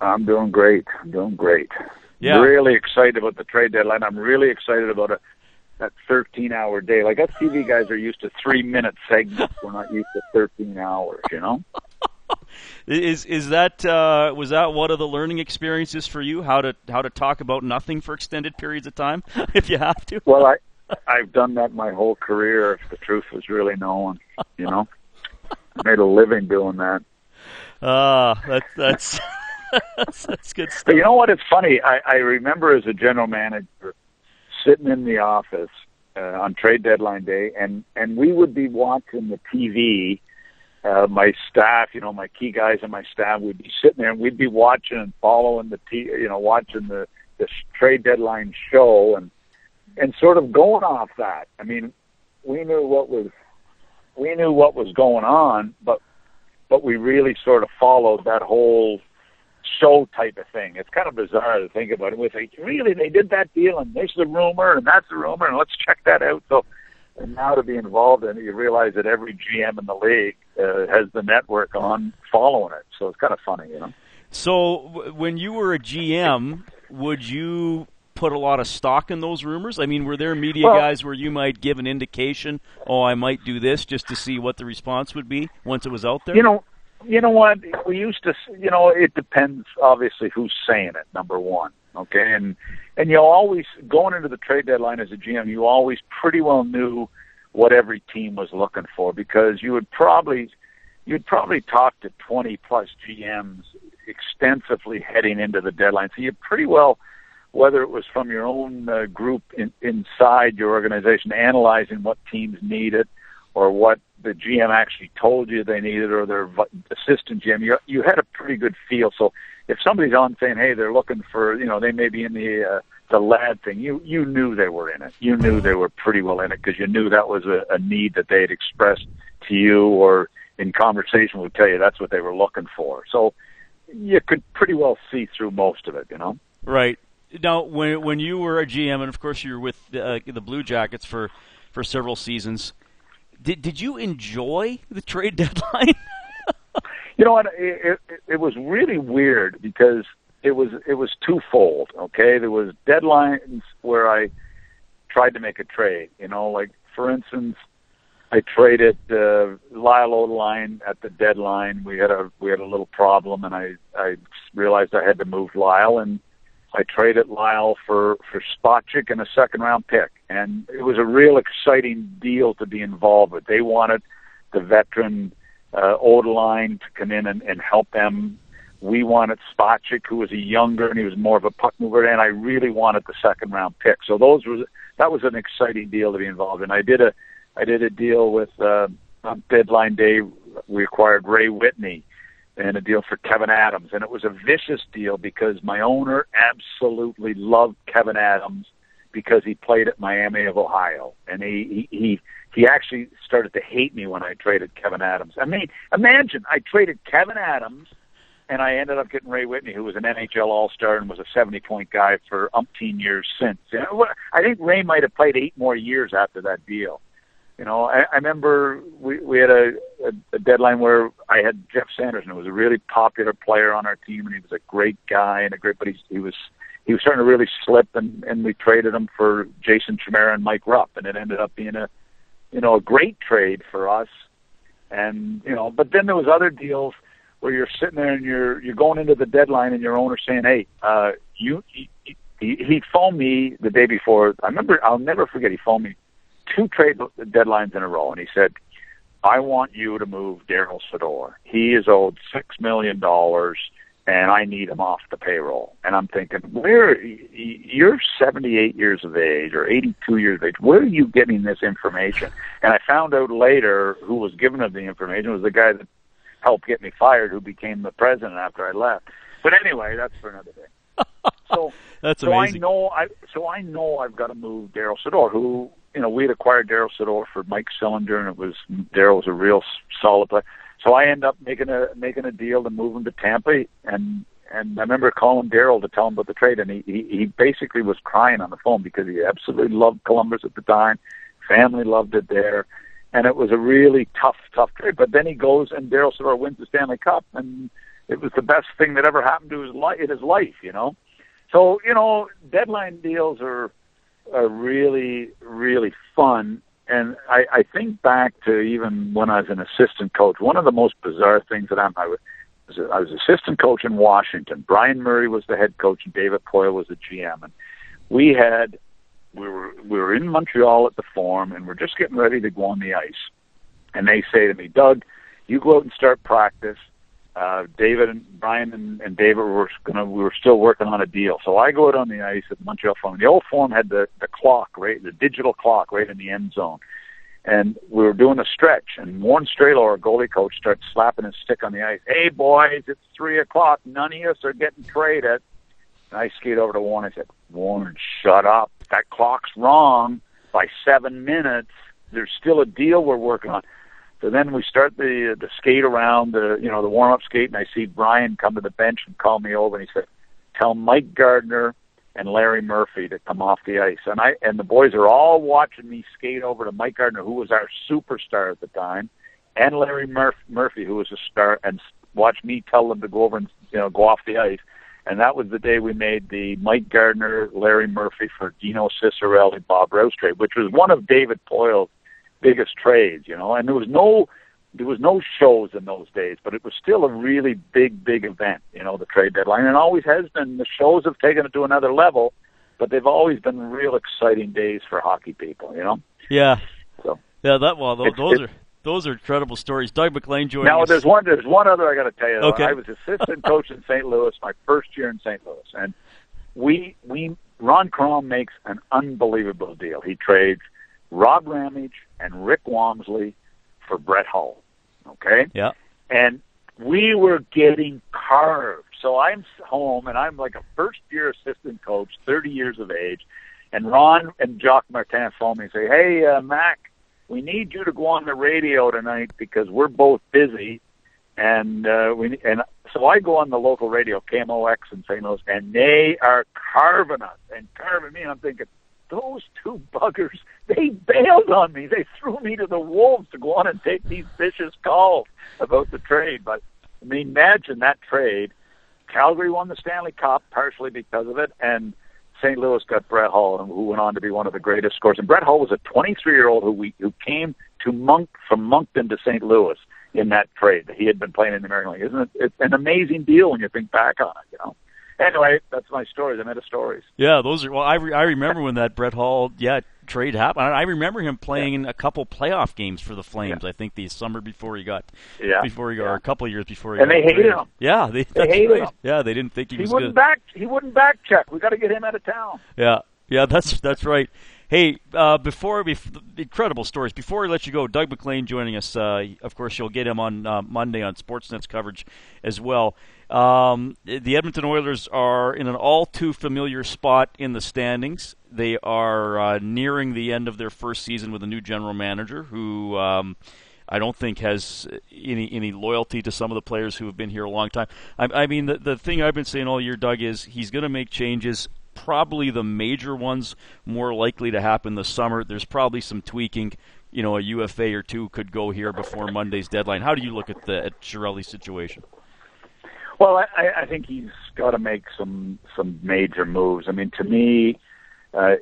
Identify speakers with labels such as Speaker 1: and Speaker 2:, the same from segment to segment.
Speaker 1: I'm doing great. I'm doing great.
Speaker 2: Yeah.
Speaker 1: Really excited about the trade deadline. I'm really excited about a that 13 hour day. Like us TV guys are used to three minute segments. We're not used to 13 hours. You know.
Speaker 2: Is is that uh, was that one of the learning experiences for you? How to how to talk about nothing for extended periods of time, if you have to.
Speaker 1: Well, I I've done that my whole career. If the truth was really known, you know, I made a living doing that.
Speaker 2: Ah, uh, that, that's that's good stuff.
Speaker 1: But you know what? It's funny. I, I remember as a general manager sitting in the office uh, on trade deadline day, and and we would be watching the TV uh, my staff, you know, my key guys and my staff would be sitting there and we'd be watching and following the, t- you know, watching the, the trade deadline show and, and sort of going off that. I mean, we knew what was, we knew what was going on, but, but we really sort of followed that whole show type of thing. It's kind of bizarre to think about it. We think, really, they did that deal and there's is a rumor and that's a rumor and let's check that out. So, and now to be involved in it, you realize that every GM in the league uh, has the network on following it. So it's kind of funny, you know.
Speaker 2: So w- when you were a GM, would you put a lot of stock in those rumors? I mean, were there media
Speaker 1: well,
Speaker 2: guys where you might give an indication, "Oh, I might do this," just to see what the response would be once it was out there?
Speaker 1: You know, you know what? We used to, you know, it depends obviously who's saying it. Number one, okay, and and you always going into the trade deadline as a GM, you always pretty well knew what every team was looking for because you would probably you'd probably talk to 20 plus GMs extensively heading into the deadline. So you pretty well, whether it was from your own uh, group in, inside your organization, analyzing what teams needed or what the GM actually told you they needed or their assistant GM, you, you had a pretty good feel. So if somebody's on saying, hey, they're looking for, you know, they may be in the uh, the lad thing, you you knew they were in it. You knew they were pretty well in it because you knew that was a, a need that they had expressed to you or in conversation would tell you that's what they were looking for. So you could pretty well see through most of it, you know.
Speaker 2: Right. Now, when when you were a GM, and of course you were with the, uh, the Blue Jackets for for several seasons, did did you enjoy the trade deadline?
Speaker 1: you know what? It, it, it was really weird because it was it was twofold. Okay, there was deadlines where I tried to make a trade. You know, like for instance, I traded uh, Lyle Odelein at the deadline. We had a we had a little problem, and I I realized I had to move Lyle, and I traded Lyle for for Spacek and a second round pick, and it was a real exciting deal to be involved with. They wanted the veteran uh, Odelein to come in and, and help them we wanted Spacek, who was a younger and he was more of a puck mover, and I really wanted the second round pick. So those were that was an exciting deal to be involved in. I did a I did a deal with uh, on deadline day. We acquired Ray Whitney and a deal for Kevin Adams, and it was a vicious deal because my owner absolutely loved Kevin Adams because he played at Miami of Ohio, and he he he, he actually started to hate me when I traded Kevin Adams. I mean, imagine I traded Kevin Adams and I ended up getting Ray Whitney, who was an NHL All Star and was a 70 point guy for umpteen years since. You know, I think Ray might have played eight more years after that deal. You know, I, I remember we we had a, a, a deadline where I had Geoff Sanderson, who was a really popular player on our team, and he was a great guy and a great, but he, he was he was starting to really slip, and and we traded him for Jason Chimera and Mike Rupp, and it ended up being a you know a great trade for us. And you know, but then there was other deals where you're sitting there and you're you're going into the deadline and your owner saying, "Hey, uh, you." He, he, he phoned me the day before. I remember. I'll never forget. He phoned me two trade deadlines in a row, and he said, "I want you to move Daryl Sydor. He is owed six million dollars, and I need him off the payroll." And I'm thinking, where you're 78 years of age or 82 years of age. Where are you getting this information? And I found out later who was giving him the information was the guy that helped get me fired, who became the president after I left. But anyway, that's for another day. So
Speaker 2: that's
Speaker 1: so
Speaker 2: amazing.
Speaker 1: I know I so I know I've got to move Daryl Sydor, who you know we had acquired Daryl Sydor for Mike Sillinger, and it was Daryl was a real solid player. So I end up making a making a deal to move him to Tampa, and and I remember calling Daryl to tell him about the trade, and he, he he basically was crying on the phone because he absolutely loved Columbus at the time, family loved it there, and it was a really tough, tough trade. But then he goes and Daryl Sydor wins the Stanley Cup, and it was the best thing that ever happened to his life in his life, you know. So you know, deadline deals are are really really fun. And I, I think back to even when I was an assistant coach. One of the most bizarre things that happened, I was I was assistant coach in Washington. Brian Murray was the head coach, and David Poile was the GM. And we had we were we were in Montreal at the Forum, and we're just getting ready to go on the ice. And they say to me, Doug, you go out and start practice. Uh, David and Brian and, and David were gonna we were still working on a deal. So I go out on the ice at Montreal Forum. The old Forum had the the clock right, the digital clock right in the end zone and we were doing a stretch, and Warren Strelow, our goalie coach, starts slapping his stick on the ice. Hey, boys, it's three o'clock. None of us are getting traded. And I skate over to Warren. I said, Warren, shut up. That clock's wrong by seven minutes. There's still a deal we're working on. So then we start the the skate around the you know the warm up skate, and I see Brian come to the bench and call me over, and he said, "Tell Mike Gartner and Larry Murphy to come off the ice. And I and the boys are all watching me skate over to Mike Gartner, who was our superstar at the time, and Larry Murph, Murphy, who was a star, and watch me tell them to go over and you know go off the ice. And that was the day we made the Mike Gartner, Larry Murphy for Dino Ciccarelli, Bob Rouse trade, which was one of David Poile's biggest trades, you know. And there was no there was no shows in those days, but it was still a really big, big event, you know, the trade deadline, and always has been. The shows have taken it to another level, but they've always been real exciting days for hockey people, you know.
Speaker 2: Yeah.
Speaker 1: So.
Speaker 2: Yeah, that well, those, those are those are incredible stories. Doug MacLean joining
Speaker 1: now,
Speaker 2: us.
Speaker 1: there's one. There's one other I got to tell you.
Speaker 2: Okay.
Speaker 1: I was assistant coach in St. Louis my first year in St. Louis, and we we Ron Caron makes an unbelievable deal. He trades Rob Ramage and Rick Wamsley for Brett Hull. Okay?
Speaker 2: Yeah.
Speaker 1: And we were getting carved. So I'm home and I'm like a first year assistant coach, 30 years of age. And Ron and Jacques Martin phone me and say, Hey, uh, Mac, we need you to go on the radio tonight because we're both busy. And, uh, we, and so I go on the local radio, KMOX in St. Louis, and they are carving us and carving me. And I'm thinking, those two buggers, they bailed on me. They threw me to the wolves to go on and take these vicious calls about the trade. But I mean, imagine that trade. Calgary won the Stanley Cup partially because of it, and St. Louis got Brett Hull, who went on to be one of the greatest scorers. And Brett Hull was a 23-year-old who we who came to Monk from Moncton to St. Louis in that trade. He had been playing in the American League. Isn't it? It's an amazing deal when you think back on it. You know anyway, that's my story. The meta stories.
Speaker 2: Yeah, those are. Well, I re- I remember when that Brett Hull yeah trade happened. I remember him playing yeah. a couple playoff games for the Flames. Yeah. I think the summer before he got
Speaker 1: yeah
Speaker 2: before he got or a couple of years before he
Speaker 1: and
Speaker 2: got
Speaker 1: they hated
Speaker 2: traded.
Speaker 1: him.
Speaker 2: Yeah, they,
Speaker 1: they hated
Speaker 2: right.
Speaker 1: him.
Speaker 2: Yeah, they didn't think he,
Speaker 1: he
Speaker 2: was
Speaker 1: wouldn't back. He wouldn't back check. We got to get him out of town.
Speaker 2: Yeah, yeah, that's that's right. Hey, uh, before we incredible stories. Before we let you go, Doug MacLean joining us. Uh, of course, you'll get him on uh, Monday on Sportsnet's coverage as well. Um, the Edmonton Oilers are in an all too familiar spot in the standings. They are uh, nearing the end of their first season with a new general manager who. Um, I don't think has any any loyalty to some of the players who have been here a long time. I, I mean, the the thing I've been saying all year, Doug, is he's going to make changes probably the major ones more likely to happen this summer. There's probably some tweaking. You know, a UFA or two could go here before Monday's deadline. How do you look at the at Chiarelli's situation?
Speaker 1: Well, I, I think he's got to make some some major moves. I mean, to me, uh,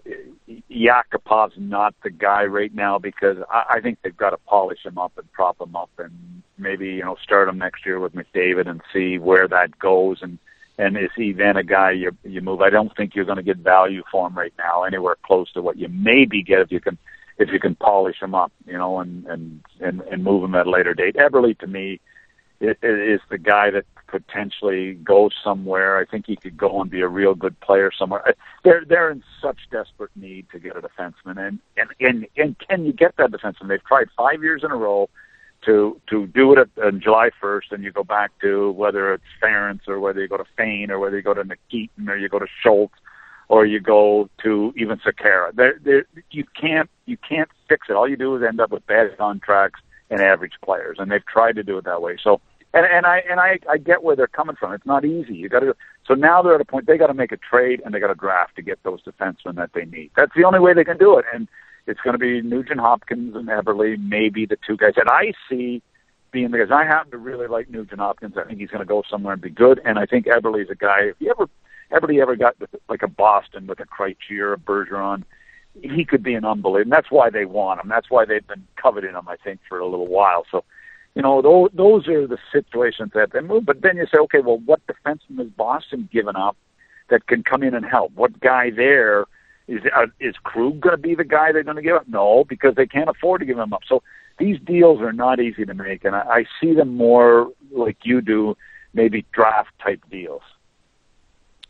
Speaker 1: Yakupov's not the guy right now because I, I think they've got to polish him up and prop him up and maybe you know start him next year with McDavid and see where that goes and and is he then a guy you you move? I don't think you're going to get value for him right now anywhere close to what you maybe get if you can if you can polish him up, you know, and and and, and move him at a later date. Eberle to me is the guy that potentially goes somewhere. I think he could go and be a real good player somewhere. They're they're in such desperate need to get a defenseman, and and and, and can you get that defenseman? They've tried five years in a row to to do it on July 1st, and you go back to whether it's Ference or whether you go to Fayne or whether you go to Nikitin or you go to Schultz or you go to even Sekera. There, there, you can't you can't fix it. All you do is end up with bad contracts and average players, and they've tried to do it that way. So, and and I and I I get where they're coming from. It's not easy. You got to. So now they're at a point they got to make a trade and they got to draft to get those defensemen that they need. That's the only way they can do it. And it's going to be Nugent Hopkins and Eberle, maybe the two guys. And I see being because I happen to really like Nugent Hopkins. I think he's going to go somewhere and be good. And I think Eberle's a guy. If you ever, Eberle ever got like a Boston with a Krejci or a Bergeron, he could be an unbelievable. And that's why they want him. That's why they've been coveting him. I think for a little while. So, you know, those, those are the situations that they move. But then you say, okay, well, what defenseman has Boston given up that can come in and help? What guy there? Is uh, is Krug going to be the guy they're going to give up? No, because they can't afford to give him up. So these deals are not easy to make, and I, I see them more like you do, maybe draft type deals.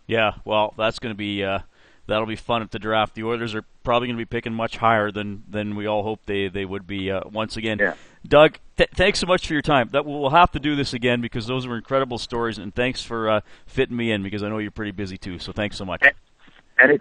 Speaker 2: Yeah, well, that's going to be uh, that'll be fun at the draft. The Oilers are probably going to be picking much higher than than we all hope they they would be uh, once again.
Speaker 1: Yeah.
Speaker 2: Doug, th- thanks so much for your time. That we'll have to do this again because those were incredible stories, and thanks for uh, fitting me in because I know you're pretty busy too. So thanks so much.
Speaker 1: Anytime.